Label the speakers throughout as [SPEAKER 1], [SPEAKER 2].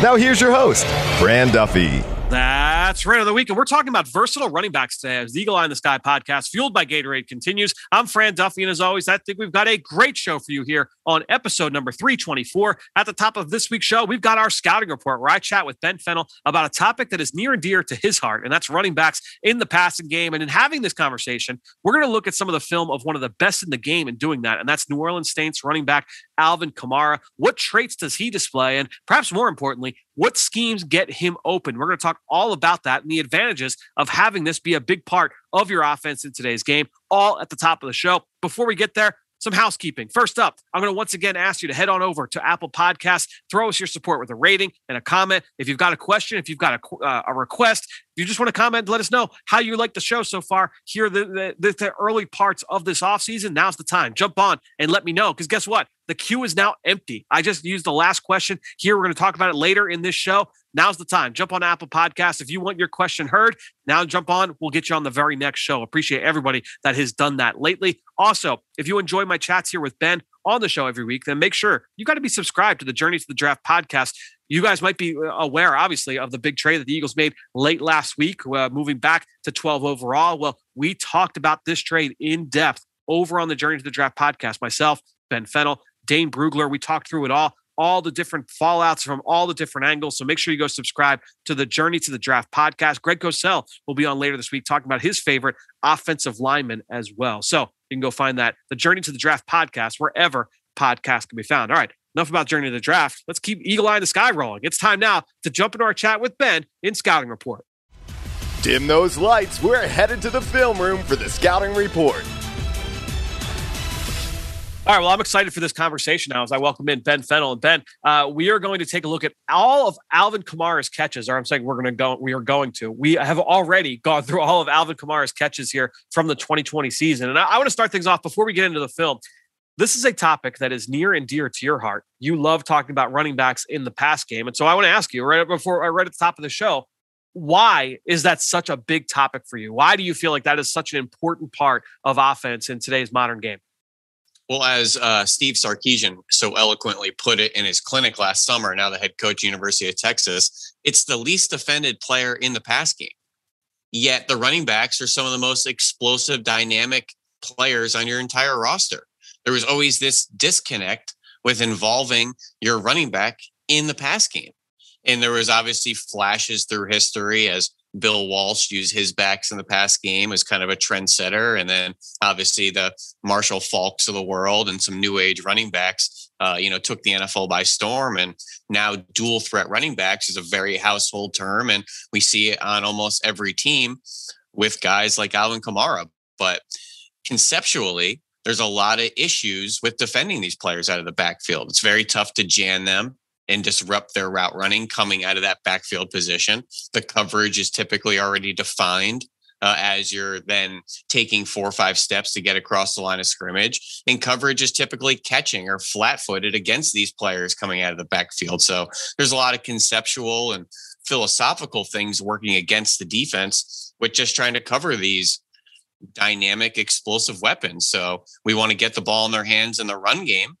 [SPEAKER 1] Now, here's your host, Fran Duffy.
[SPEAKER 2] That's right of the week. And we're talking about versatile running backs today as the Eagle Eye in the Sky podcast, fueled by Gatorade, continues. I'm Fran Duffy. And as always, I think we've got a great show for you here on episode number 324. At the top of this week's show, we've got our scouting report where I chat with Ben Fennell about a topic that is near and dear to his heart, and that's running backs in the passing game. And in having this conversation, we're going to look at some of the film of one of the best in the game in doing that, and that's New Orleans Saints running back Alvin Kamara. What traits does he display? And perhaps more importantly, what schemes get him open? We're going to talk all about that and the advantages of having this be a big part of your offense in today's game, all at the top of the show. Before we get there, some housekeeping. First up, I'm going to once again ask you to head on over to Apple Podcasts, throw us your support with a rating and a comment. If you've got a question, if you've got a, uh, a request, if you just want to comment, let us know how you like the show so far. Here, the, the, the early parts of this off season. Now's the time. Jump on and let me know. Because guess what? The queue is now empty. I just used the last question. Here, we're going to talk about it later in this show. Now's the time. Jump on Apple Podcasts. If you want your question heard, now jump on. We'll get you on the very next show. Appreciate everybody that has done that lately. Also, if you enjoy my chats here with Ben on the show every week, then make sure you got to be subscribed to the Journey to the Draft podcast. You guys might be uh, aware, obviously, of the big trade that the Eagles made late last week, uh, moving back to 12 overall. Well, we talked about this trade in depth over on the Journey to the Draft podcast. Myself, Ben Fennell, Dane Brugler, we talked through it all all the different fallouts from all the different angles. So make sure you go subscribe to the Journey to the Draft podcast. Greg Cosell will be on later this week talking about his favorite offensive lineman as well. So you can go find that, the Journey to the Draft podcast, wherever podcasts can be found. All right, enough about Journey to the Draft. Let's keep Eagle Eye in the sky rolling. It's time now to jump into our chat with Ben in Scouting Report.
[SPEAKER 1] Dim those lights. We're headed to the film room for the scouting report.
[SPEAKER 2] All right. Well, I'm excited for this conversation now as I welcome in Ben Fennell. And Ben, uh, we are going to take a look at all of Alvin Kamara's catches, or I'm saying we're going to go, we are going to. We have already gone through all of Alvin Kamara's catches here from the 2020 season. And I, I want to start things off before we get into the film. This is a topic that is near and dear to your heart. You love talking about running backs in the pass game. And so I want to ask you right before, I right at the top of the show, why is that such a big topic for you? Why do you feel like that is such an important part of offense in today's modern game?
[SPEAKER 3] Well, as uh, Steve Sarkisian so eloquently put it in his clinic last summer, now the head coach, University of Texas, it's the least defended player in the pass game. Yet the running backs are some of the most explosive, dynamic players on your entire roster. There was always this disconnect with involving your running back in the pass game. And there was obviously flashes through history as Bill Walsh used his backs in the past game as kind of a trendsetter. And then obviously the Marshall Faulks of the world and some new age running backs, uh, you know, took the NFL by storm. And now dual threat running backs is a very household term. And we see it on almost every team with guys like Alvin Kamara. But conceptually, there's a lot of issues with defending these players out of the backfield. It's very tough to jam them and disrupt their route running coming out of that backfield position. The coverage is typically already defined uh, as you're then taking four or five steps to get across the line of scrimmage. And coverage is typically catching or flat footed against these players coming out of the backfield. So there's a lot of conceptual and philosophical things working against the defense with just trying to cover these dynamic, explosive weapons. So we want to get the ball in their hands in the run game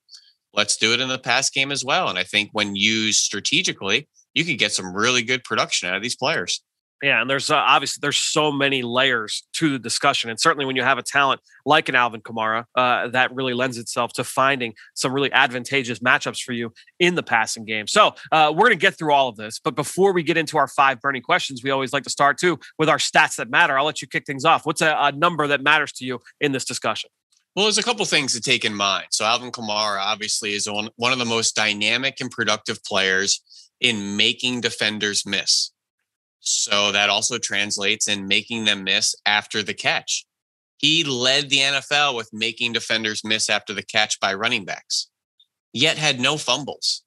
[SPEAKER 3] let's do it in the pass game as well. And I think when used strategically, you can get some really good production out of these players.
[SPEAKER 2] Yeah, and there's uh, obviously there's so many layers to the discussion, and certainly when you have a talent like an Alvin Kamara, uh, that really lends itself to finding some really advantageous matchups for you in the passing game. So uh, we're going to get through all of this, but before we get into our five burning questions, we always like to start too with our stats that matter. I'll let you kick things off. What's a, a number that matters to you in this discussion?
[SPEAKER 3] Well, there's a couple things to take in mind. So Alvin Kamara obviously is one, of the most dynamic and productive players in making defenders miss. So that also translates in making them miss after the catch. He led the NFL with making defenders miss after the catch by running backs, yet had no fumbles.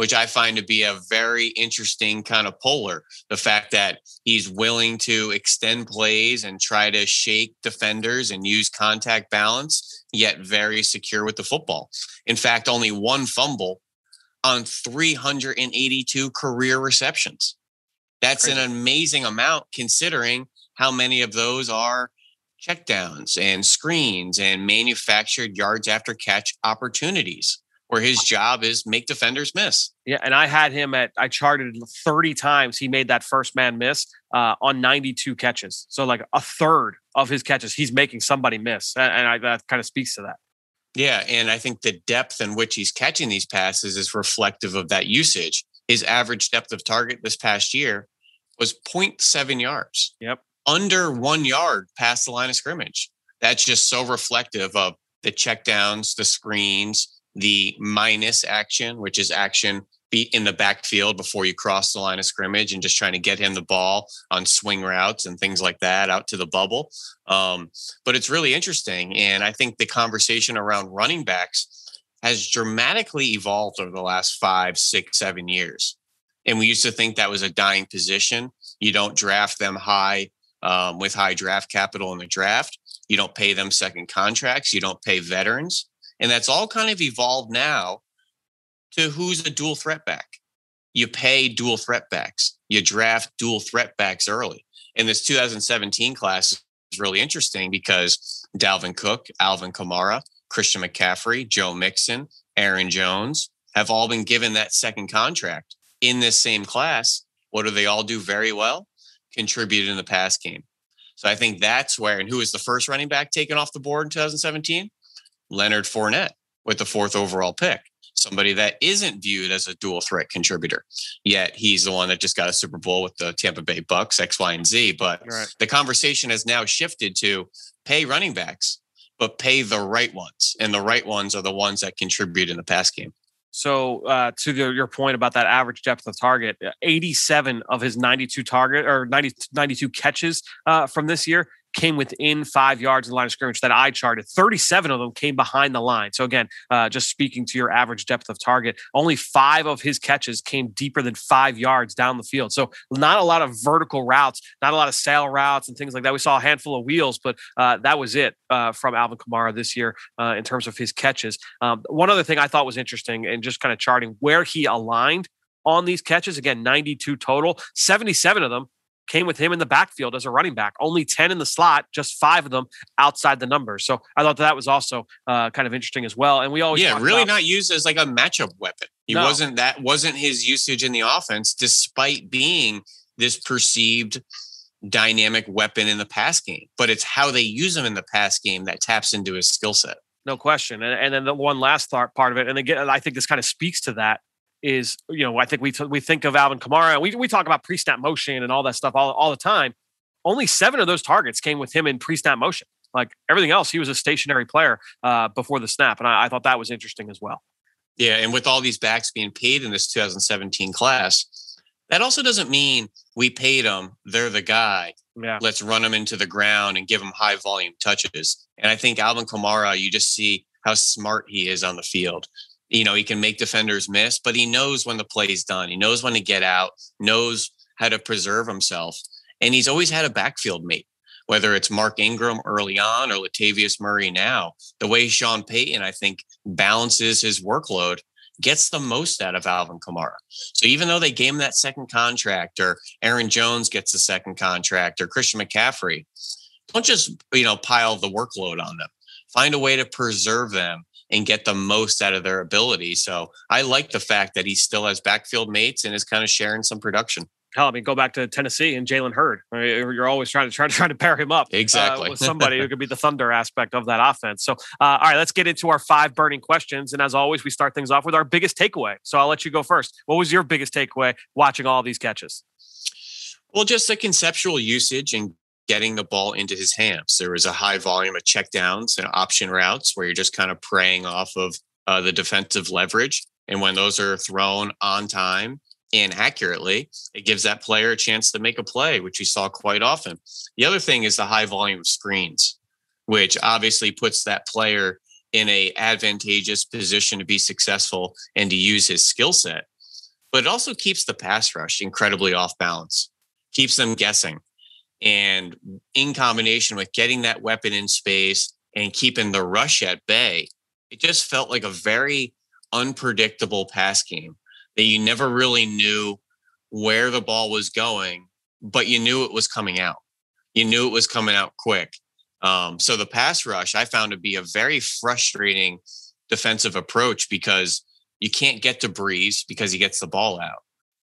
[SPEAKER 3] Which I find to be a very interesting kind of polar. The fact that he's willing to extend plays and try to shake defenders and use contact balance, yet very secure with the football. In fact, only one fumble on 382 career receptions. That's Crazy. an amazing amount considering how many of those are checkdowns and screens and manufactured yards after catch opportunities where his job is make defenders miss.
[SPEAKER 2] Yeah, and I had him at I charted 30 times he made that first man miss uh, on 92 catches. So like a third of his catches he's making somebody miss, and, I, that kind of speaks to that.
[SPEAKER 3] Yeah, and I think the depth in which he's catching these passes is reflective of that usage. His average depth of target this past year was 0.7 yards.
[SPEAKER 2] Yep. Under
[SPEAKER 3] one yard past the line of scrimmage. That's just so reflective of the checkdowns, the screens, the minus action, which is action be in the backfield before you cross the line of scrimmage and just trying to get him the ball on swing routes and things like that out to the bubble. Um, but it's really interesting. And I think the conversation around running backs has dramatically evolved over the last five, six, seven years. And we used to think that was a dying position. You don't draft them high um, with high draft capital in the draft. You don't pay them second contracts. You don't pay veterans. And that's all kind of evolved now to who's a dual threat back. You pay dual threat backs. You draft dual threat backs early. And this 2017 class is really interesting because Dalvin Cook, Alvin Kamara, Christian McCaffrey, Joe Mixon, Aaron Jones have all been given that second contract in this same class. What do they all do very well? Contributed in the pass game. So I think that's where, and who was the first running back taken off the board in 2017? Leonard Fournette with the fourth overall pick somebody that isn't viewed as a dual threat contributor. Yet he's the one that just got a Super Bowl with the Tampa Bay Bucks, X, Y, and Z. But right. the conversation has now shifted to pay running backs, but pay the right ones. And the right ones are the ones that contribute in the pass game.
[SPEAKER 2] So, uh, to the, your point about that average depth of target, 87 of his 92 target or 90, 92 catches uh, from this year came within five yards of the line of scrimmage that I charted. 37 of them came behind the line. So again, uh, just speaking to your average depth of target, only five of his catches came deeper than five yards down the field. So not a lot of vertical routes, not a lot of sail routes and things like that. We saw a handful of wheels, but uh, that was it uh, from Alvin Kamara this year uh, in terms of his catches. Um, one other thing I thought was interesting and just kind of charting where he aligned on these catches. Again, 92 total, 77 of them came with him in the backfield as a running back. Only 10 in the slot, just five of them outside the numbers. So I thought that was also uh, kind of interesting as well. And we always
[SPEAKER 3] yeah, really about, not used as like a matchup weapon. He no. wasn't that wasn't his usage in the offense, despite being this perceived dynamic weapon in the pass game. But it's how they use him in the pass game that taps into his skill set.
[SPEAKER 2] No question. And, and then the one last part of it, and again, I think this kind of speaks to that is, you know, I think we, we think of Alvin Kamara. We, we talk about pre snap motion and all that stuff all, all the time. Only seven of those targets came with him in pre snap motion. Like everything else, he was a stationary player uh, before the snap. And I, I thought that was interesting as well.
[SPEAKER 3] Yeah. And with all these backs being paid in this 2017 class, that also doesn't mean we paid them. They're the guy. Yeah. Let's run them into the ground and give them high volume touches. And I think Alvin Kamara, you just see how smart he is on the field you know, he can make defenders miss, but he knows when the play is done. He knows when to get out, knows how to preserve himself. And he's always had a backfield mate, whether it's Mark Ingram early on or Latavius Murray now. The way Sean Payton, I think, balances his workload gets the most out of Alvin Kamara. So even though they gave him that second contract, or Aaron Jones gets the second contract, or Christian McCaffrey, don't just you know pile the workload on them. Find a way to preserve them and get the most out of their ability. So I like the fact that he still has backfield mates and is kind of sharing some production.
[SPEAKER 2] Hell, I mean, go back to Tennessee and Jalen Hurd. You're always trying to try to try to pair him up
[SPEAKER 3] uh, exactly
[SPEAKER 2] uh, with somebody who could be the thunder aspect of that offense. So, uh, all right, let's get into our five burning questions. And as always, we start things off with our biggest takeaway. So I'll let you go first. What was your biggest takeaway watching all these catches?
[SPEAKER 3] Well, just the conceptual usage and getting the ball into his hands. There was a high volume of checkdowns and option routes where you're just kind of preying off of uh, the defensive leverage. And when those are thrown on time and accurately, it gives that player a chance to make a play, which we saw quite often. The other thing is the high volume of screens, which obviously puts that player in a advantageous position to be successful and to use his skill set. but it also keeps the pass rush incredibly off balance, keeps them guessing. And in combination with getting that weapon in space and keeping the rush at bay, it just felt like a very unpredictable pass game that you never really knew where the ball was going, but you knew it was coming out. You knew it was coming out quick. Um, so the pass rush I found to be a very frustrating defensive approach because you can't get to Brees because he gets the ball out.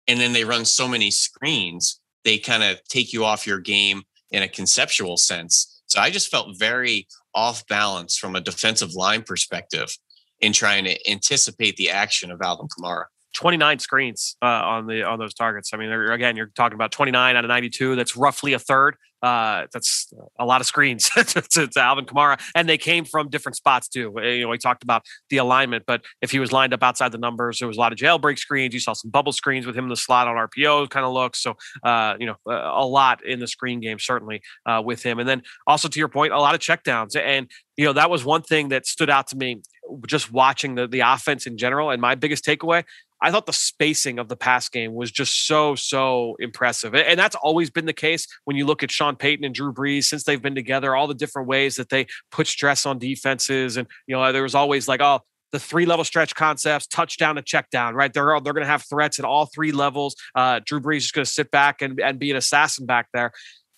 [SPEAKER 3] And then they run so many screens, they kind of take you off your game in a conceptual sense. So I just felt very off balance from a defensive line perspective in trying to anticipate the action of Alvin Kamara.
[SPEAKER 2] 29 screens uh, on the on those targets. I mean, again, you're talking about 29 out of 92. That's roughly a third. Uh, that's a lot of screens to, to, to, Alvin Kamara, and they came from different spots too. Eh, you know, we talked about the alignment, but if he was lined up outside the numbers, there was a lot of jailbreak screens. You saw some bubble screens with him in the slot on RPO kind of looks. So, uh, you know, a lot in the screen game certainly uh, with him, and then also to your point, a lot of checkdowns, and you know that was one thing that stood out to me just watching the the offense in general. And my biggest takeaway I thought the spacing of the pass game was just so, so impressive. And that's always been the case when you look at Sean Payton and Drew Brees since they've been together, all the different ways that they put stress on defenses. And, you know, there was always like, oh, the three level stretch concepts, touchdown to check down, right? They're all, they're going to have threats at all three levels. Uh, Drew Brees is going to sit back and, and be an assassin back there.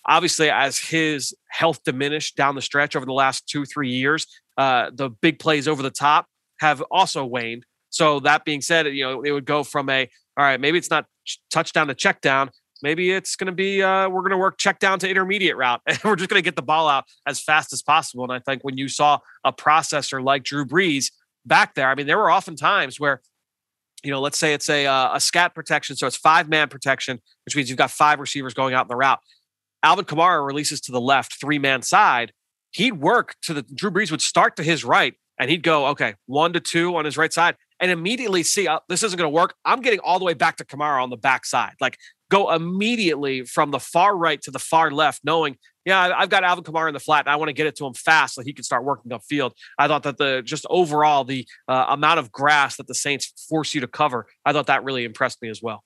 [SPEAKER 2] Obviously, as his health diminished down the stretch over the last two, three years, uh, the big plays over the top have also waned. So that being said, you know, it would go from a all right, maybe it's not touchdown to check down. Maybe it's going to be uh, we're going to work check down to intermediate route, and we're just going to get the ball out as fast as possible. And I think when you saw a processor like Drew Brees back there, I mean, there were often times where you know, let's say it's a uh, a scat protection, so it's five man protection, which means you've got five receivers going out in the route. Alvin Kamara releases to the left, three man side. He'd work to the Drew Brees would start to his right, and he'd go okay one to two on his right side, and immediately see uh, this isn't going to work. I'm getting all the way back to Kamara on the backside. Like go immediately from the far right to the far left, knowing, yeah, I've got Alvin Kamara in the flat and I want to get it to him fast so he can start working upfield. I thought that the just overall, the uh, amount of grass that the Saints force you to cover, I thought that really impressed me as well.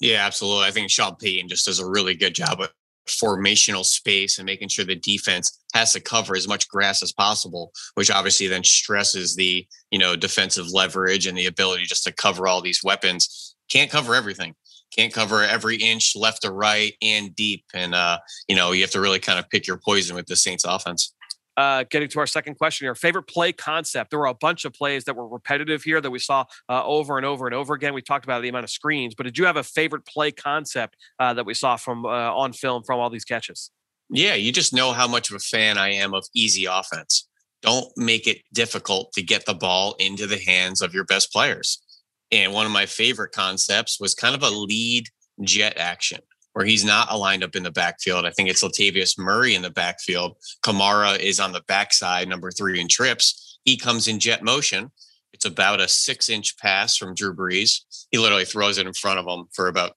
[SPEAKER 3] Yeah, absolutely. I think Sean Payton just does a really good job formational space and making sure the defense has to cover as much grass as possible, which obviously then stresses the, you know, defensive leverage and the ability just to cover all these weapons. Can't cover everything. Can't cover every inch left to right and deep. And uh, you know, you have to really kind of pick your poison with the Saints offense
[SPEAKER 2] uh, getting to our second question here favorite play concept. There were a bunch of plays that were repetitive here that we saw uh, over and over and over again. We talked about the amount of screens, but did you have a favorite play concept uh, that we saw from uh, on film from all these catches?
[SPEAKER 3] Yeah, you just know how much of a fan I am of easy offense. Don't make it difficult to get the ball into the hands of your best players. And one of my favorite concepts was kind of a lead jet action where he's not aligned up in the backfield. I think it's Latavius Murray in the backfield. Kamara is on the backside, number three in trips. He comes in jet motion. It's about a six inch pass from Drew Brees. He literally throws it in front of him for about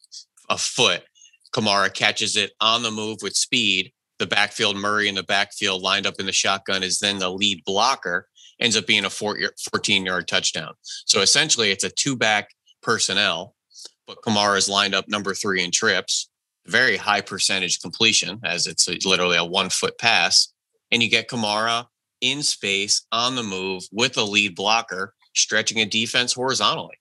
[SPEAKER 3] a foot. Kamara catches it on the move with speed. The backfield, Murray in the backfield, lined up in the shotgun, is then the lead blocker, ends up being a 14 yard touchdown. So essentially, it's a two back personnel, but Kamara is lined up number three in trips very high percentage completion as it's literally a one foot pass. And you get Kamara in space on the move with a lead blocker, stretching a defense horizontally.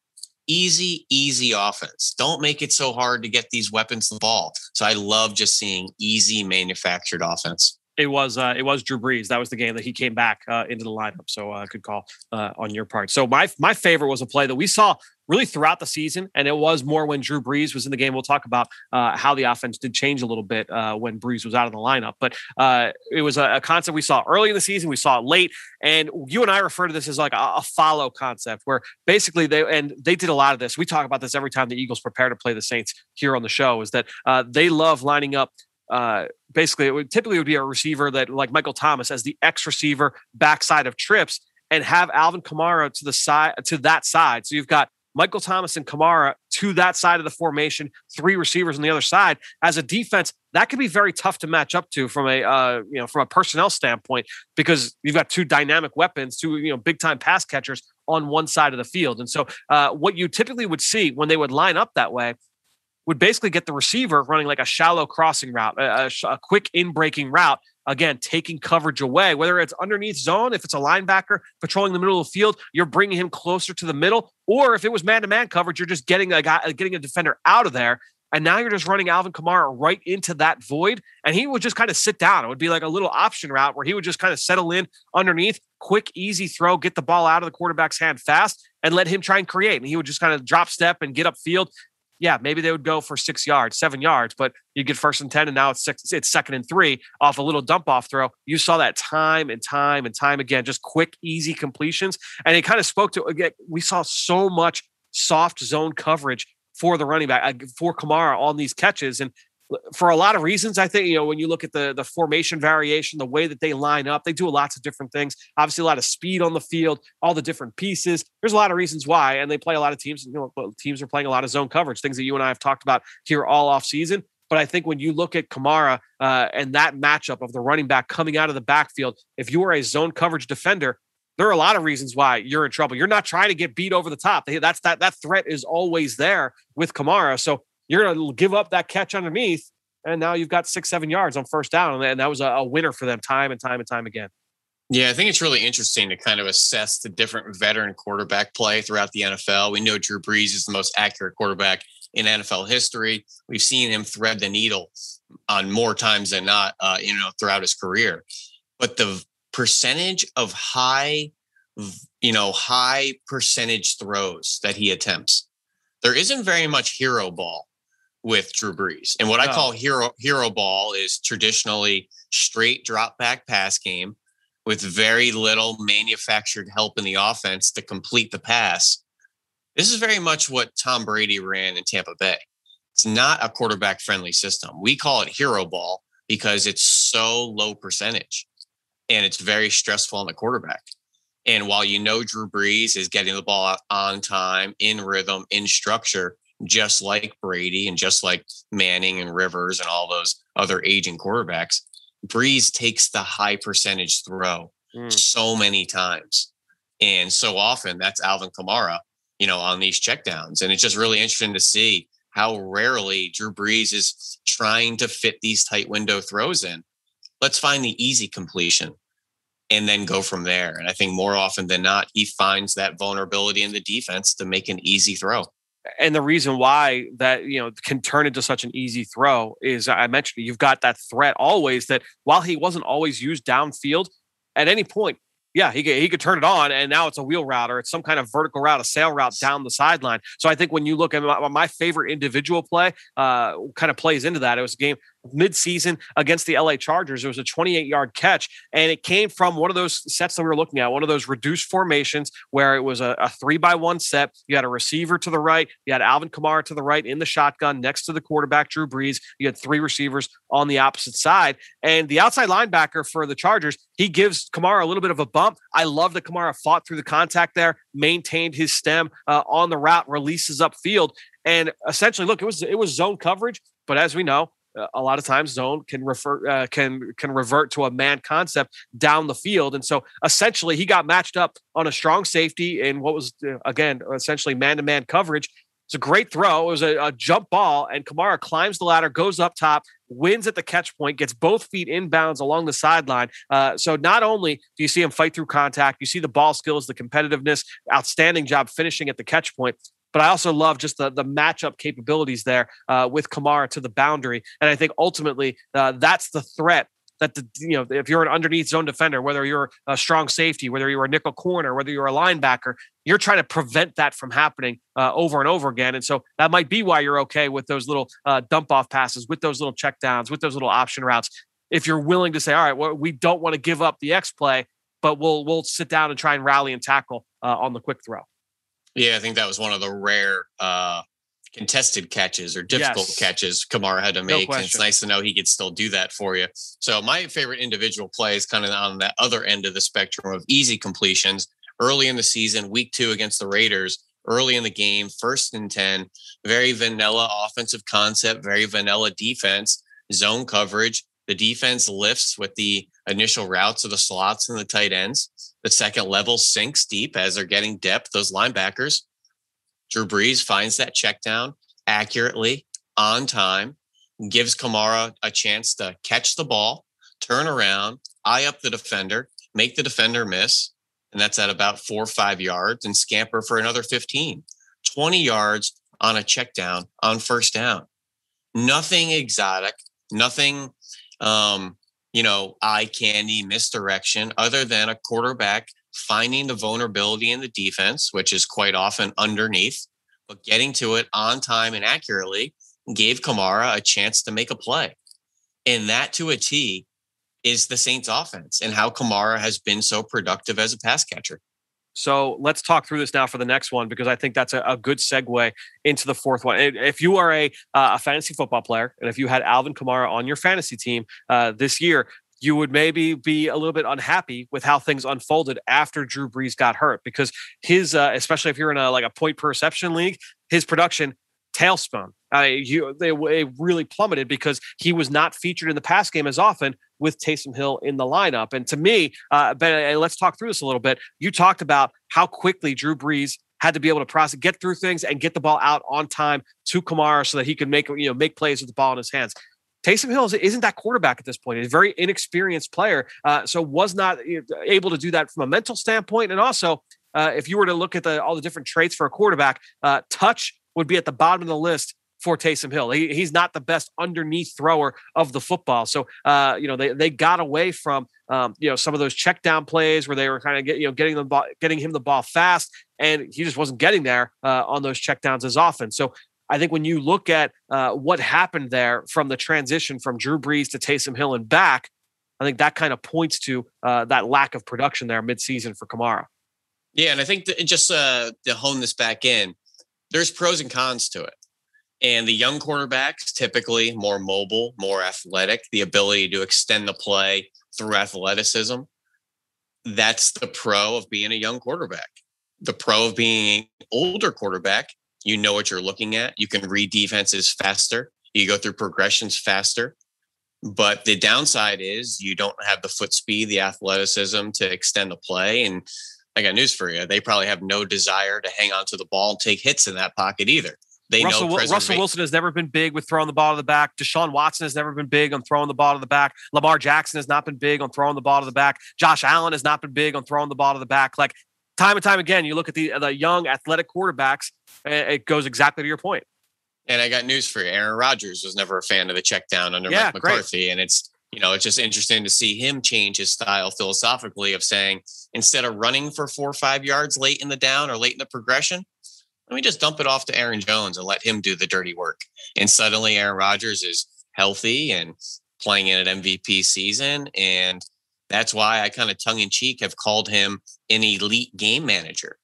[SPEAKER 3] Easy, easy offense. Don't make it so hard to get these weapons the ball. So I love just seeing easy manufactured offense.
[SPEAKER 2] It was uh, it was Drew Brees. That was the game that he came back uh, into the lineup. So uh, good call uh, on your part. So my my favorite was a play that we saw really throughout the season, and it was more when Drew Brees was in the game. We'll talk about uh, how the offense did change a little bit uh, when Brees was out of the lineup, but uh, it was a, a, concept we saw early in the season. We saw it late, and you and I refer to this as like a, a, follow concept, where basically they and they did a lot of this. We talk about this every time the Eagles prepare to play the Saints here on the show. Is that uh, they love lining up uh, basically it would typically would be a receiver that like Michael Thomas as the X receiver backside of trips and have Alvin Kamara to the side to that side. So you've got Michael Thomas and Kamara to that side of the formation, three receivers on the other side. As a defense, that could be very tough to match up to from a uh, you know from a personnel standpoint because you've got two dynamic weapons, two you know big time pass catchers on one side of the field. And so, uh, what you typically would see when they would line up that way would basically get the receiver running like a shallow crossing route, a, a, a quick in breaking route. Again, taking coverage away, whether it's underneath zone, if it's a linebacker patrolling the middle of the field, you're bringing him closer to the middle, or if it was man to man coverage, you're just getting a guy, getting a defender out of there. And now you're just running Alvin Kamara right into that void. And he would just kind of sit down. It would be like a little option route where he would just kind of settle in underneath, quick, easy throw, get the ball out of the quarterback's hand fast, and let him try and create. And he would just kind of drop step and get upfield yeah, maybe they would go for six yards, seven yards, but you get first and 10, and now it's six, it's second and three off a little dump off throw. You saw that time and time and time again, just quick, easy completions. And it kind of spoke to again, we saw so much soft zone coverage for the running back uh, for Kamara on these catches. And for a lot of reasons. I think you know when you look at the the formation variation, the way that they line up, they do lots of different things. Obviously, a lot of speed on the field, all the different pieces. There's a lot of reasons why, and they play a lot of teams. You know, teams are playing a lot of zone coverage, things that you and I have talked about here all off season. But I think when you look at Kamara uh, and that matchup of the running back coming out of the backfield, if you are a zone coverage defender, there are a lot of reasons why you're in trouble. You're not trying to get beat over the top. That's that that threat is always there with Kamara. So you're going to give up that catch underneath, and now you've got six, seven yards on first down, and that was a, a winner for them time and time and time again.
[SPEAKER 3] Yeah, I think it's really interesting to kind of assess the different veteran quarterback play throughout the NFL. We know Drew Brees is the most accurate quarterback in NFL history. We've seen him thread the needle on more times than not, uh, you know, throughout his career. But the percentage of high, you know, high percentage throws that he attempts, there isn't very much hero ball with Drew Brees. And what I oh. call hero hero ball is traditionally straight drop back pass game with very little manufactured help in the offense to complete the pass. This is very much what Tom Brady ran in Tampa Bay. It's not a quarterback friendly system. We call it hero ball because it's so low percentage and it's very stressful on the quarterback. And while you know Drew Brees is getting the ball out on time, in rhythm, in structure, just like Brady and just like Manning and Rivers and all those other aging quarterbacks, Brees takes the high percentage throw mm. so many times. And so often that's Alvin Kamara, you know, on these checkdowns. And it's just really interesting to see how rarely Drew Brees is trying to fit these tight window throws in. Let's find the easy completion and then go from there. And I think more often than not, he finds that vulnerability in the defense to make an easy throw
[SPEAKER 2] and the reason why that you know can turn into such an easy throw is I mentioned you've got that threat always that while he wasn't always used downfield, at any point yeah, he could, he could turn it on, and now it's a wheel route or it's some kind of vertical route, a sail route down the sideline. So I think when you look at my, my favorite individual play, uh, kind of plays into that. It was a game midseason against the LA Chargers. It was a 28 yard catch, and it came from one of those sets that we were looking at, one of those reduced formations where it was a, a three by one set. You had a receiver to the right, you had Alvin Kamara to the right in the shotgun next to the quarterback, Drew Brees. You had three receivers on the opposite side, and the outside linebacker for the Chargers, he gives Kamara a little bit of a bump. I love that Kamara fought through the contact there, maintained his stem uh, on the route, releases upfield, and essentially, look, it was it was zone coverage. But as we know, a lot of times zone can refer uh, can can revert to a man concept down the field. And so essentially he got matched up on a strong safety in what was uh, again essentially man-to-man coverage. It's a great throw. It was a, a, jump ball and kamara climbs the ladder goes up top wins at the catch point gets both feet inbounds along the sideline. Uh, so not only do you see him fight through contact you see the ball skills the competitiveness outstanding job finishing at the catch point but I also love just the the matchup capabilities there uh, with Kamara to the boundary, and I think ultimately uh, that's the threat that the you know if you're an underneath zone defender, whether you're a strong safety, whether you're a nickel corner, whether you're a linebacker, you're trying to prevent that from happening uh, over and over again. And so that might be why you're okay with those little uh, dump off passes, with those little check downs, with those little option routes. If you're willing to say, all right, well, we don't want to give up the X play, but we'll we'll sit down and try and rally and tackle uh, on the quick throw.
[SPEAKER 3] Yeah, I think that was one of the rare uh, contested catches or difficult yes. catches Kamara had to make. No and it's nice to know he could still do that for you. So my favorite individual play is kind of on that other end of the spectrum of easy completions. Early in the season, week two against the Raiders, early in the game, first and 10, very vanilla offensive concept, very vanilla defense, zone coverage. The defense lifts with the initial routes of the slots and the tight ends. The second level sinks deep as they're getting depth. Those linebackers, Drew Brees finds that check down accurately on time, gives Kamara a chance to catch the ball, turn around, eye up the defender, make the defender miss. And that's at about four or five yards and scamper for another 15, 20 yards on a check down on first down. Nothing exotic, nothing, um, you know, eye candy misdirection other than a quarterback finding the vulnerability in the defense, which is quite often underneath, but getting to it on time and accurately gave Kamara a chance to make a play. And that to a T is the Saints offense and how Kamara has been so productive as a pass catcher.
[SPEAKER 2] So let's talk through this now for the next one because I think that's a, a good segue into the fourth one. If you are a uh, a fantasy football player and if you had Alvin Kamara on your fantasy team uh, this year, you would maybe be a little bit unhappy with how things unfolded after Drew Brees got hurt because his, uh, especially if you're in a like a point per reception league, his production tailspun. Uh, they really plummeted because he was not featured in the pass game as often with Taysom Hill in the lineup. And to me, uh, Ben, let's talk through this a little bit. You talked about how quickly Drew Brees had to be able to process, get through things, and get the ball out on time to Kamara so that he could make you know make plays with the ball in his hands. Taysom Hill isn't that quarterback at this point. He's a very inexperienced player, uh, so was not able to do that from a mental standpoint. And also, uh, if you were to look at the, all the different traits for a quarterback, uh, touch would be at the bottom of the list for Taysom Hill. He, he's not the best underneath thrower of the football. So, uh, you know, they, they got away from, um, you know, some of those check down plays where they were kind of get, you know, getting the ball, getting him the ball fast and he just wasn't getting there uh, on those check downs as often. So I think when you look at uh, what happened there from the transition from Drew Brees to Taysom Hill and back, I think that kind of points to uh, that lack of production there midseason for Kamara.
[SPEAKER 3] Yeah, and I think just uh, to hone this back in, there's pros and cons to it. And the young quarterbacks, typically more mobile, more athletic, the ability to extend the play through athleticism. That's the pro of being a young quarterback. The pro of being an older quarterback, you know what you're looking at. You can read defenses faster. You go through progressions faster. But the downside is you don't have the foot speed, the athleticism to extend the play. And I got news for you. They probably have no desire to hang on to the ball and take hits in that pocket either. They
[SPEAKER 2] Russell,
[SPEAKER 3] know
[SPEAKER 2] Russell Wilson has never been big with throwing the ball to the back. Deshaun Watson has never been big on throwing the ball to the back. Lamar Jackson has not been big on throwing the ball to the back. Josh Allen has not been big on throwing the ball to the back. Like time and time again, you look at the the young athletic quarterbacks, it goes exactly to your point.
[SPEAKER 3] And I got news for you. Aaron Rodgers was never a fan of the check down under yeah, Mike McCarthy. Great. And it's, you know, it's just interesting to see him change his style philosophically of saying instead of running for four or five yards late in the down or late in the progression, let me just dump it off to Aaron Jones and let him do the dirty work. And suddenly Aaron Rodgers is healthy and playing in an MVP season. And that's why I kind of tongue in cheek have called him an elite game manager.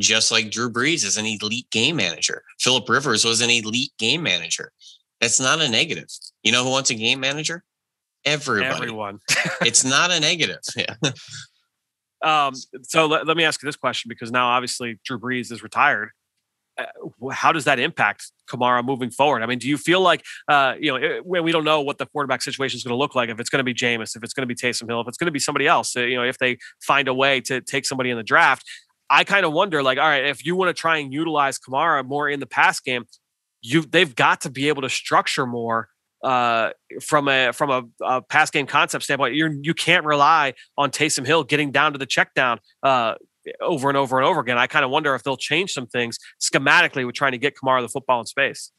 [SPEAKER 3] Just like Drew Brees is an elite game manager. Philip Rivers was an elite game manager. That's not a negative. You know who wants a game manager? Everybody.
[SPEAKER 2] Everyone.
[SPEAKER 3] it's not a negative. Yeah.
[SPEAKER 2] Um, so let, let me ask you this question because now obviously Drew Brees is retired. Uh, how does that impact Kamara moving forward? I mean, do you feel like uh, you know it, we don't know what the quarterback situation is going to look like? If it's going to be Jameis, if it's going to be Taysom Hill, if it's going to be somebody else, uh, you know, if they find a way to take somebody in the draft, I kind of wonder, like, all right, if you want to try and utilize Kamara more in the pass game, you they've got to be able to structure more uh, from a from a, a, pass game concept standpoint. You're you can't rely on Taysom Hill getting down to the check down. Uh, over and over and over again. I kind of wonder if they'll change some things schematically with trying to get Kamara the football in space.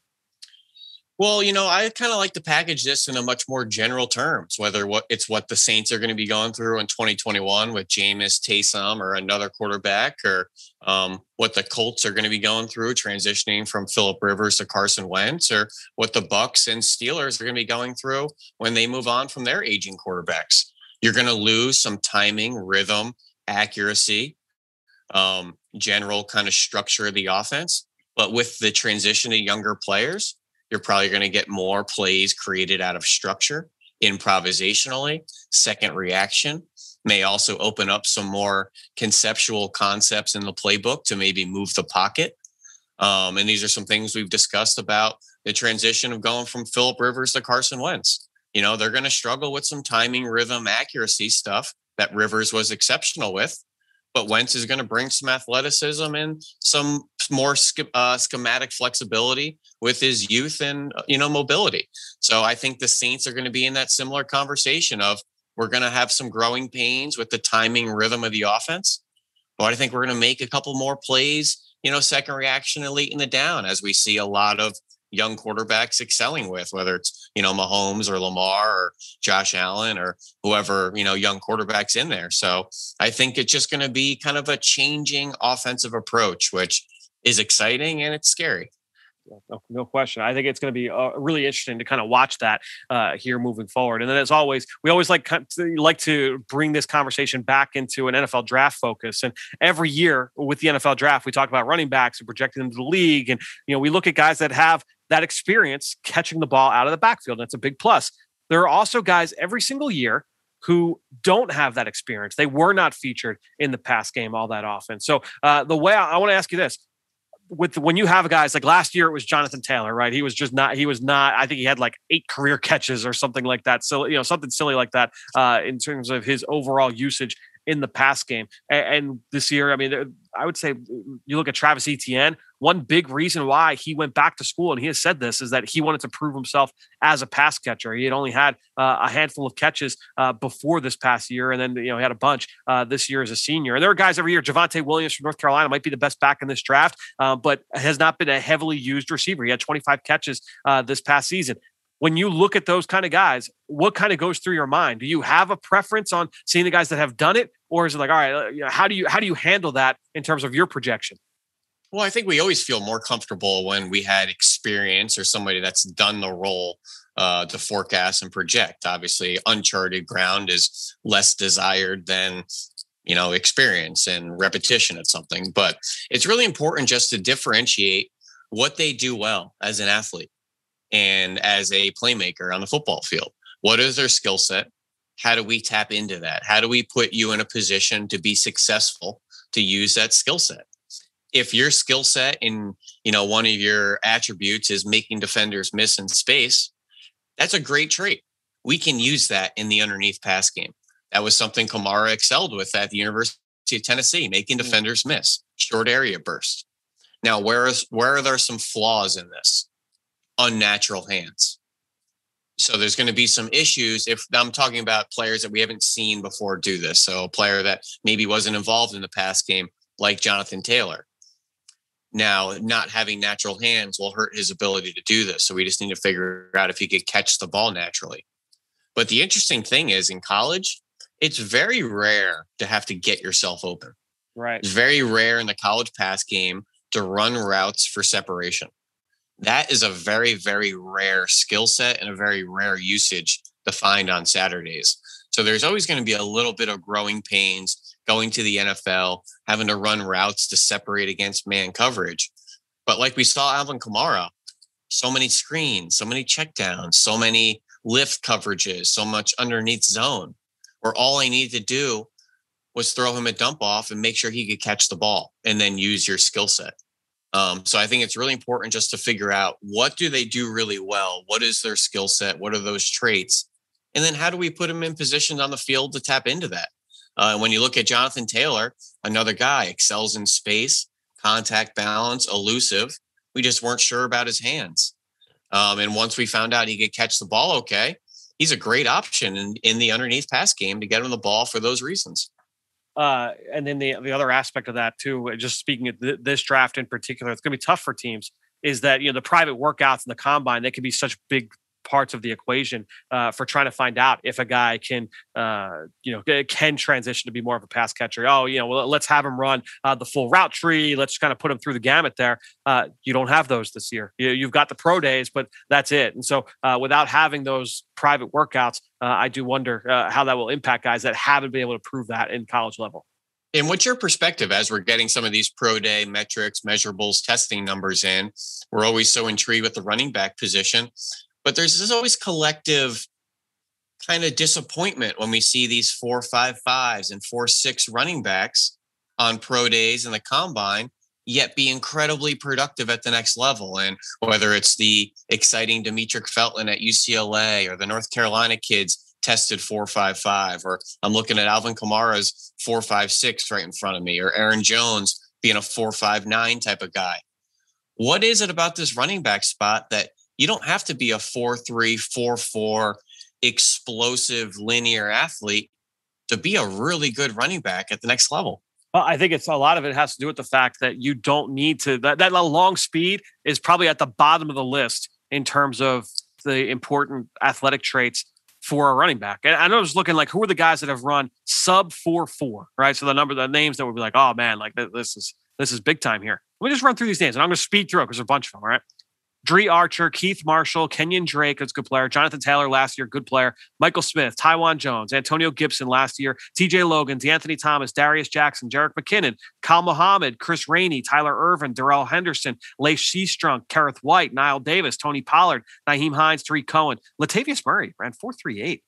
[SPEAKER 3] Well, you know, I kind of like to package this in a much more general terms, whether what it's what the Saints are going to be going through in 2021 with Jameis Taysom or another quarterback, or um, what the Colts are going to be going through transitioning from Philip Rivers to Carson Wentz, or what the Bucks and Steelers are going to be going through when they move on from their aging quarterbacks. You're going to lose some timing, rhythm, accuracy, um, general kind of structure of the offense. But with the transition to younger players, you're probably going to get more plays created out of structure, improvisationally. Second reaction may also open up some more conceptual concepts in the playbook to maybe move the pocket. Um, and these are some things we've discussed about the transition of going from Philip Rivers to Carson Wentz. You know, they're going to struggle with some timing, rhythm, accuracy stuff that Rivers was exceptional with. But Wentz is going to bring some athleticism and some more uh, schematic flexibility with his youth and uh, you know mobility. So I think the Saints are going to be in that similar conversation of we're going to have some growing pains with the timing rhythm of the offense, but I think we're going to make a couple more plays, you know, second reaction elite in the down as we see a lot of young quarterbacks excelling with, whether it's, you know, Mahomes or Lamar or Josh Allen or whoever, you know, young quarterbacks in there. So I think it's just going to be kind of a changing offensive approach, which is exciting and it's scary.
[SPEAKER 2] No, no, question. I think it's going to be uh, really interesting to kind of watch that uh, here moving forward. And then, as always, we always like like to bring this conversation back into an NFL draft focus. And every year with the NFL draft, we talk about running backs and projecting them to the league, and you know we look at guys that have that experience catching the ball out of the backfield. That's a big plus. There are also guys every single year who don't have that experience. They were not featured in the pass game all that often. So uh, the way I, I want to ask you this: with when you have guys like last year, it was Jonathan Taylor, right? He was just not. He was not. I think he had like eight career catches or something like that. So you know something silly like that uh, in terms of his overall usage in the pass game. And, and this year, I mean, I would say you look at Travis Etienne. One big reason why he went back to school, and he has said this, is that he wanted to prove himself as a pass catcher. He had only had uh, a handful of catches uh, before this past year, and then you know he had a bunch uh, this year as a senior. And there are guys every year. Javonte Williams from North Carolina might be the best back in this draft, uh, but has not been a heavily used receiver. He had 25 catches uh, this past season when you look at those kind of guys, what kind of goes through your mind? Do you have a preference on seeing the guys that have done it, or is it like, all right, uh, how do you how do you handle that in terms of your projection?
[SPEAKER 3] Well, I think we always feel more comfortable when we had experience or somebody that's done the role uh, to forecast and project. Obviously, uncharted ground is less desired than you know experience and repetition at something. But it's really important just to differentiate what they do well as an athlete and as a playmaker on the football field. What is their skill set? how do we tap into that how do we put you in a position to be successful to use that skill set if your skill set in you know one of your attributes is making defenders miss in space that's a great trait we can use that in the underneath pass game that was something kamara excelled with at the university of tennessee making mm. defenders miss short area burst now where is where are there some flaws in this unnatural hands so there's going to be some issues if I'm talking about players that we haven't seen before do this. So a player that maybe wasn't involved in the past game, like Jonathan Taylor. Now, not having natural hands will hurt his ability to do this. So we just need to figure out if he could catch the ball naturally. But the interesting thing is in college, it's very rare to have to get yourself open.
[SPEAKER 2] Right.
[SPEAKER 3] It's very rare in the college pass game to run routes for separation that is a very, very rare skill set and a very rare usage to find on Saturdays. So there's always going to be a little bit of growing pains going to the NFL, having to run routes to separate against man coverage. But like we saw Alvin Kamara, so many screens, so many checkdowns, so many lift coverages, so much underneath zone, where all I needed to do was throw him a dump off and make sure he could catch the ball and then use your skill set. Um, so I think it's really important just to figure out what do they do really well? What is their skill set? What are those traits? And then how do we put them in positions on the field to tap into that? Uh, when you look at Jonathan Taylor, another guy excels in space, contact balance, elusive. We just weren't sure about his hands. Um, and once we found out he could catch the ball okay, he's a great option in, in the underneath pass game to get him the ball for those reasons.
[SPEAKER 2] Uh, and then the the other aspect of that too, uh, just speaking of th- this draft in particular, it's going to be tough for teams. Is that you know the private workouts and the combine they can be such big parts of the equation uh, for trying to find out if a guy can, uh, you know, can transition to be more of a pass catcher. Oh, you know, well, let's have him run uh, the full route tree. Let's kind of put him through the gamut there. Uh, you don't have those this year. You, have got the pro days, but that's it. And so uh, without having those private workouts, uh, I do wonder how that will impact guys that haven't been able to prove that in college level.
[SPEAKER 3] And what's your perspective as we're getting some of these pro day metrics, measurables, testing numbers in? We're always so intrigued with the running back position. But there's this always collective kind of disappointment when we see these four five fives and four six running backs on pro days and the combine yet be incredibly productive at the next level. And whether it's the exciting Demetric Felton at UCLA or the North Carolina kids tested 455, or I'm looking at Alvin Kamara's 456 right in front of me, or Aaron Jones being a 459 type of guy. What is it about this running back spot that you don't have to be a 4 3, 4 4 explosive linear athlete to be a really good running back at the next level?
[SPEAKER 2] Well, I think it's a lot of it has to do with the fact that you don't need to that, that long speed is probably at the bottom of the list in terms of the important athletic traits for a running back. And I know I was looking like who are the guys that have run sub four four, right? So the number, the names that would be like, oh man, like this is this is big time here. Let me just run through these names, and I'm going to speed through because there's a bunch of them. All right, Dri Archer, Keith Marshall, Kenyan Drake, that's a good player. Jonathan Taylor last year, good player. Michael Smith, Taiwan Jones, Antonio Gibson last year, TJ Logan, Anthony Thomas, Darius Jackson, Jerick McKinnon, Kyle Muhammad, Chris Rainey, Tyler Ervin, Darrell Henderson, Lache Seastrunk, Kareth White, Knile Davis, Tony Pollard, Nyheim Hines, Tarik Cohen, Latavius Murray ran 438.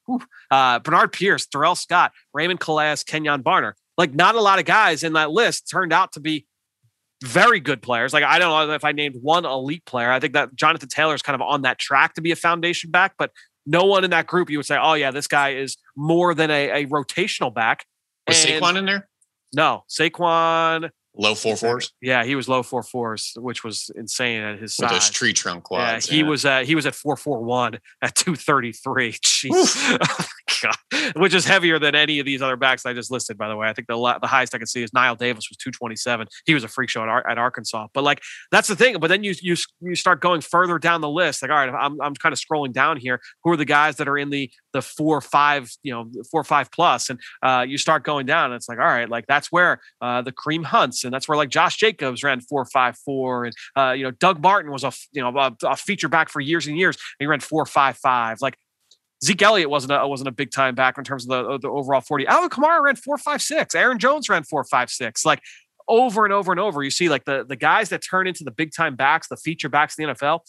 [SPEAKER 2] Uh, Bernard Pierce, Darrell Scott, Raymond Calais, Kenjon Barner. Like, not a lot of guys in that list turned out to be very good players. Like I don't know if I named one elite player. I think that Jonathan Taylor is kind of on that track to be a foundation back, but no one in that group you would say, oh yeah, this guy is more than a, a rotational back.
[SPEAKER 3] Was and Saquon in there?
[SPEAKER 2] No, Saquon
[SPEAKER 3] low four fours.
[SPEAKER 2] Yeah, he was low four fours, which was insane at his
[SPEAKER 3] With
[SPEAKER 2] size.
[SPEAKER 3] those tree trunk quads.
[SPEAKER 2] Yeah, he yeah. was at he was at four four one at two thirty three. Jeez, oh which is heavier than any of these other backs I just listed. By the way, I think the the highest I could see is Knile Davis was two twenty seven. He was a freak show at, at Arkansas. But like that's the thing. But then you you you start going further down the list. Like all right, I'm I'm kind of scrolling down here. Who are the guys that are in the the four five you know four five plus? plus, and uh, you start going down. And it's like all right, like that's where uh, the Kareem Hunts, and that's where like Josh Jacobs ran four five four, and uh, you know Doug Martin was a you know a, a feature back for years and years. And he ran four five five. Like Zeke Elliott wasn't a wasn't a big time back in terms of the the overall forty. Alvin Kamara ran four five six. Aaron Jones ran four five six. Like over and over and over, you see like the the guys that turn into the big time backs, the feature backs in the NFL.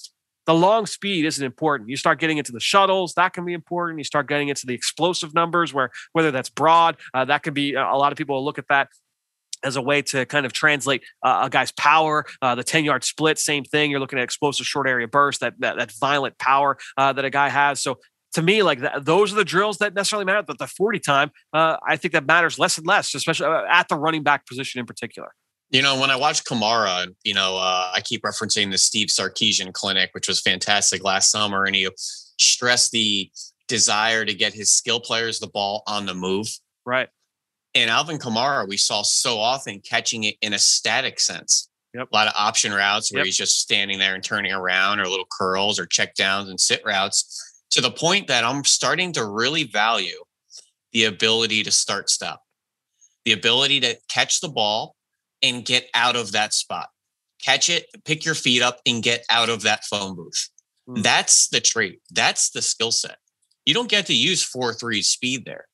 [SPEAKER 2] The long speed isn't important. You start getting into the shuttles, that can be important. You start getting into the explosive numbers, where whether that's broad, uh, that can be a lot of people look at that as a way to kind of translate uh, a guy's power. Uh, the 10 yard split, same thing. You're looking at explosive short area burst, that that, that violent power uh, that a guy has. So to me, like that, those are the drills that necessarily matter. But the 40 time, uh, I think that matters less and less, especially uh, at the running back position in particular.
[SPEAKER 3] You know, when I watch Kamara, you know, uh, I keep referencing the Steve Sarkisian clinic, which was fantastic last summer, and he stressed the desire to get his skill players the ball on the move.
[SPEAKER 2] Right.
[SPEAKER 3] And Alvin Kamara, we saw so often catching it in a static sense.
[SPEAKER 2] Yep.
[SPEAKER 3] A lot of option routes where
[SPEAKER 2] Yep.
[SPEAKER 3] he's just standing there and turning around, or little curls or check downs and sit routes, to the point that I'm starting to really value the ability to start stop, the ability to catch the ball and get out of that spot. Catch it, pick your feet up, and get out of that phone booth.
[SPEAKER 2] Hmm.
[SPEAKER 3] That's the trait. That's the skill set. You don't get to use 4 3 speed there.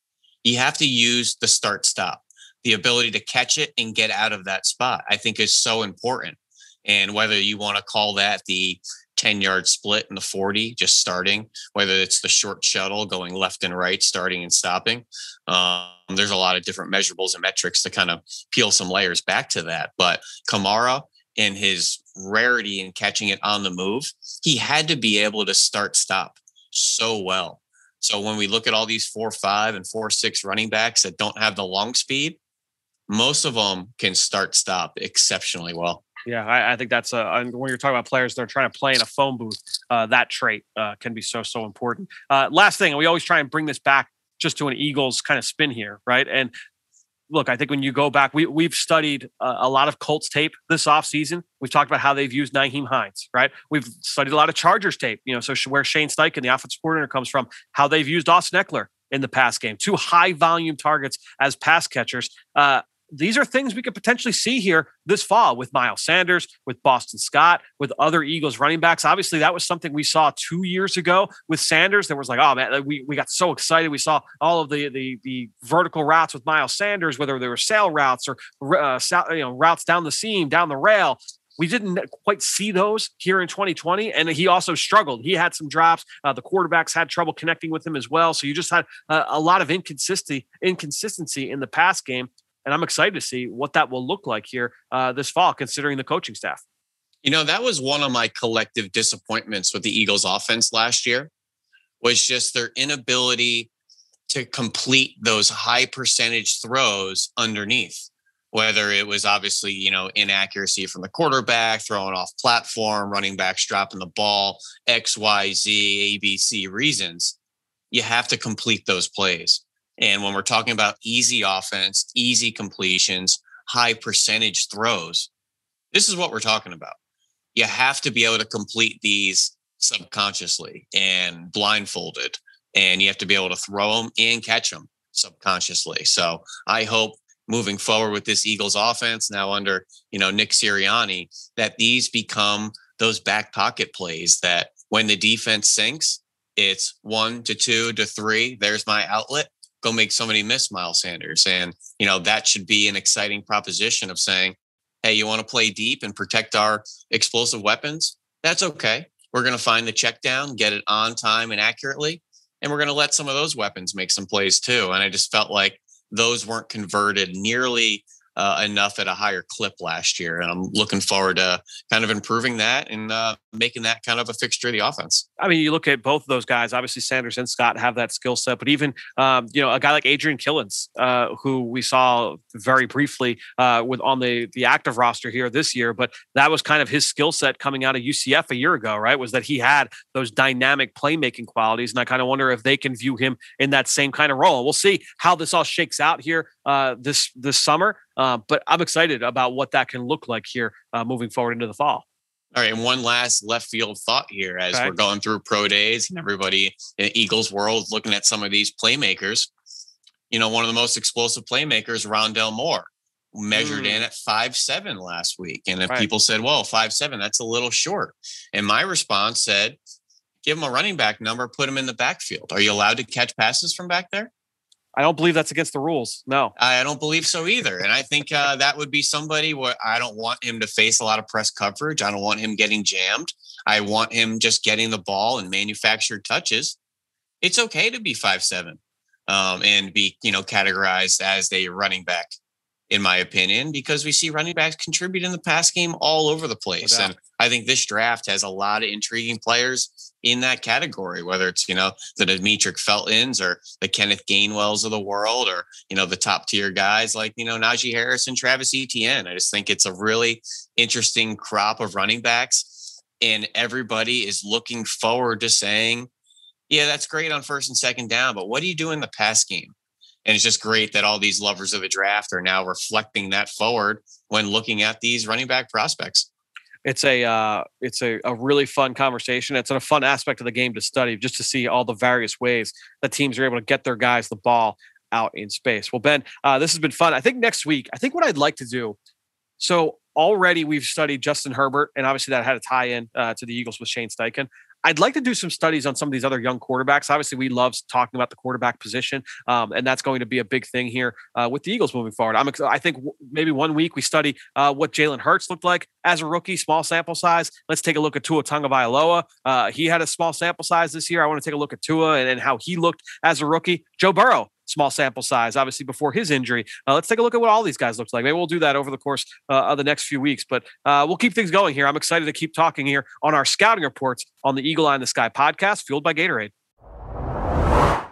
[SPEAKER 3] You have to use the start stop. The ability to catch it and get out of that spot, I think, is so important. And whether you want to call that the 10 yard split in the 40, just starting, whether it's the short shuttle going left and right, starting and stopping. Um, there's a lot of different measurables and metrics to kind of peel some layers back to that. But Kamara and his rarity in catching it on the move, he had to be able to start stop so well. So when we look at all these four five and four six running backs that don't have the long speed, most of them can start stop exceptionally well.
[SPEAKER 2] Yeah, I, I think that's a when you're talking about players that are trying to play in a phone booth, uh, that trait uh, can be so so important. Uh, last thing, we always try and bring this back just to an Eagles kind of spin here, right? And look, I think when you go back, we we've studied uh, a lot of Colts tape this offseason. We've talked about how they've used Nyheim Hines, right? We've studied a lot of Chargers tape, you know, so where Shane Steichen, the offensive coordinator, comes from, how they've used Austin Ekeler in the pass game, two high volume targets as pass catchers. Uh, these are things we could potentially see here this fall with Miles Sanders, with Boston Scott, with other Eagles running backs. Obviously, that was something we saw two years ago with Sanders. There was like, oh man, we, we got so excited. We saw all of the the, the vertical routes with Miles Sanders, whether they were sail routes or uh, you know routes down the seam, down the rail. We didn't quite see those here in 2020, and he also struggled. He had some drops. Uh, the quarterbacks had trouble connecting with him as well. So you just had uh, a lot of inconsistency, inconsistency in the pass game and I'm excited to see what that will look like here uh, this fall, considering the coaching staff.
[SPEAKER 3] You know, that was one of my collective disappointments with the Eagles offense last year was just their inability to complete those high percentage throws underneath whether it was obviously you know inaccuracy from the quarterback throwing off platform running backs dropping the ball x y z abc reasons you have to complete those plays and when we're talking about easy offense easy completions high percentage throws this is what we're talking about you have to be able to complete these subconsciously and blindfolded and you have to be able to throw them and catch them subconsciously. So I hope moving forward with this Eagles offense now under, you know, Nick Sirianni, that these become those back pocket plays that when the defense sinks, it's one to two to three. There's my outlet. Go make somebody miss Miles Sanders. And, you know, that should be an exciting proposition of saying, hey, you want to play deep and protect our explosive weapons? That's okay. We're going to find the check down, get it on time and accurately and we're going to let some of those weapons make some plays too. And I just felt like those weren't converted nearly uh, enough at a higher clip last year. And I'm looking forward to kind of improving that and uh, making that kind of a fixture of the offense.
[SPEAKER 2] I mean, you look at both of those guys. Obviously, Sanders and Scott have that skill set, but even um, you know a guy like Adrian Killens, uh, who we saw very briefly uh, with on the the active roster here this year, but that was kind of his skill set coming out of UCF a year ago, right? Was that he had those dynamic playmaking qualities, and I kind of wonder if they can view him in that same kind of role. We'll see how this all shakes out here uh, this this summer. Uh, but I'm excited about what that can look like here uh, moving forward into the fall.
[SPEAKER 3] All right, and one last left field thought here as okay. we're going through pro days and everybody in Eagles world looking at some of these playmakers. You know, one of the most explosive playmakers, Rondale Moore, measured mm. in at five seven last week. And if right. people said, "Well, five seven, that's a little short," and my response said, "Give him a running back number, put him in the backfield. Are you allowed to catch passes from back there?"
[SPEAKER 2] I don't believe that's against the rules. No,
[SPEAKER 3] I don't believe so either. And I think uh, that would be somebody where I don't want him to face a lot of press coverage. I don't want him getting jammed. I want him just getting the ball and manufactured touches. It's okay to be five seven um, and be you know categorized as a running back, in my opinion, because we see running backs contribute in the pass game all over the place. And I think this draft has a lot of intriguing players in that category, whether it's, you know, the Demetric Feltons or the Kenneth Gainwells of the world or, you know, the top tier guys like, you know, Najee Harris and Travis Etienne. I just think it's a really interesting crop of running backs. And everybody is looking forward to saying, yeah, that's great on first and second down, but what do you do in the pass game? And it's just great that all these lovers of the draft are now reflecting that forward when looking at these running back prospects
[SPEAKER 2] it's a uh, it's a, a really fun conversation. It's a fun aspect of the game to study, just to see all the various ways that teams are able to get their guys the ball out in space. Well, Ben, uh, this has been fun. I think next week, I think what I'd like to do. So already we've studied Justin Herbert, and obviously that had a tie in uh, to the Eagles with Shane Steichen. I'd like to do some studies on some of these other young quarterbacks. Obviously, we love talking about the quarterback position, um, and that's going to be a big thing here uh, with the Eagles moving forward. I'm, I think w- maybe one week we study uh, what Jalen Hurts looked like as a rookie, small sample size. Let's take a look at Tua Tagovailoa. Uh, he had a small sample size this year. I want to take a look at Tua and, and how he looked as a rookie. Joe Burrow small sample size, obviously before his injury. Uh, let's take a look at what all these guys look like. Maybe we'll do that over the course uh, of the next few weeks, but uh, we'll keep things going here. I'm excited to keep talking here on our scouting reports on the Eagle Eye in the Sky podcast, fueled by Gatorade.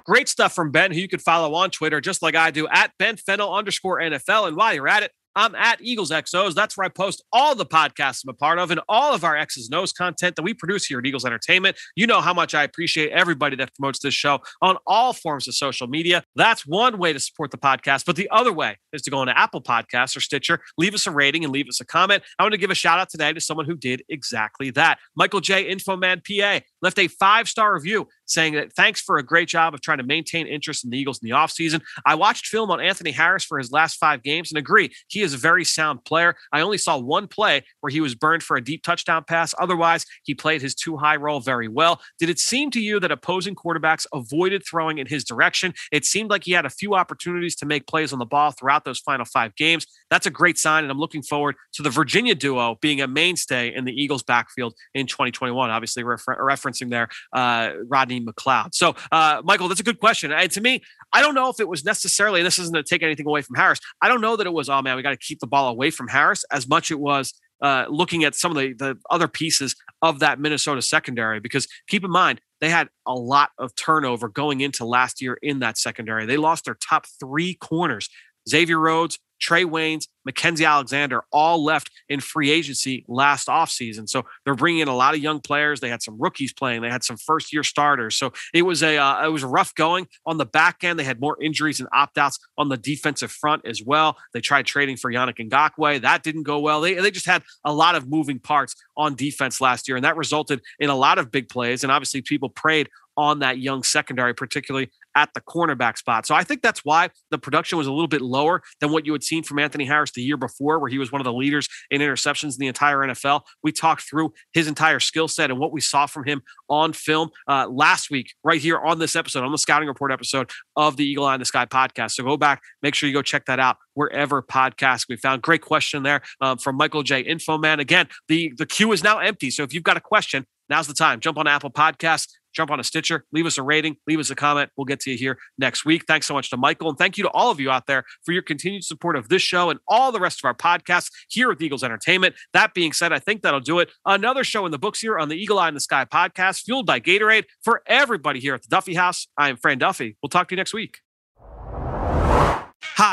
[SPEAKER 2] Great stuff from Ben, who you can follow on Twitter, just like I do, at Ben Fennell underscore NFL. And while you're at it, I'm at Eagles XOs. That's where I post all the podcasts I'm a part of and all of our X's and O's content that we produce here at Eagles Entertainment. You know how much I appreciate everybody that promotes this show on all forms of social media. That's one way to support the podcast. But the other way is to go into Apple Podcasts or Stitcher, leave us a rating and leave us a comment. I want to give a shout out today to someone who did exactly that. Michael J. Infoman PA left a five star review saying that thanks for a great job of trying to maintain interest in the Eagles in the offseason. I watched film on Anthony Harris for his last five games and agree he is a very sound player. I only saw one play where he was burned for a deep touchdown pass. Otherwise, he played his two high role very well. Did it seem to you that opposing quarterbacks avoided throwing in his direction? It seemed like he had a few opportunities to make plays on the ball throughout those final five games. That's a great sign, and I'm looking forward to the Virginia duo being a mainstay in the Eagles' backfield in 2021. Obviously, refer- referencing there uh, Rodney Rodney McLeod. So, uh, Michael, that's a good question. And to me, I don't know if it was necessarily, this isn't to take anything away from Harris. I don't know that it was, oh man, we got to keep the ball away from Harris as much it was uh, looking at some of the, the other pieces of that Minnesota secondary. Because keep in mind, they had a lot of turnover going into last year in that secondary. They lost their top three corners Xavier Rhodes, Trae Waynes, Mackensie Alexander all left in free agency last offseason. So they're bringing in a lot of young players. They had some rookies playing. They had some first year starters. So it was a uh, it was rough going on the back end. They had more injuries and opt outs on the defensive front as well. They tried trading for Yannick Ngakoue. That didn't go well. They, they just had a lot of moving parts on defense last year, and that resulted in a lot of big plays. And obviously, people preyed on that young secondary, particularly at the cornerback spot. So I think that's why the production was a little bit lower than what you had seen from Anthony Harris the year before, where he was one of the leaders in interceptions in the entire NFL. We talked through his entire skill set and what we saw from him on film uh, last week, right here on this episode, on the Scouting Report episode of the Eagle Eye in the Sky podcast. So go back, make sure you go check that out wherever podcast we found. Great question there um, from Michael J. Infoman. Again, the the queue is now empty. So if you've got a question, now's the time. Jump on Apple Podcasts, jump on a Stitcher, leave us a rating, leave us a comment. We'll get to you here next week. Thanks so much to Michael. And thank you to all of you out there for your continued support of this show and all the rest of our podcasts here at Eagles Entertainment. That being said, I think that'll do it. Another show in the books here on the Eagle Eye in the Sky podcast, fueled by Gatorade for everybody here at the Duffy House. I am Fran Duffy. We'll talk to you next week.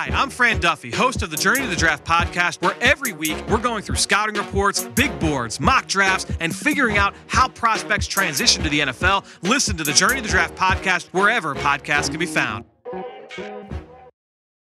[SPEAKER 2] Hi, I'm Fran Duffy, host of the Journey to the Draft podcast, where every week we're going through scouting reports, big boards, mock drafts, and figuring out how prospects transition to the NFL. Listen to the Journey to the Draft podcast wherever podcasts can be found.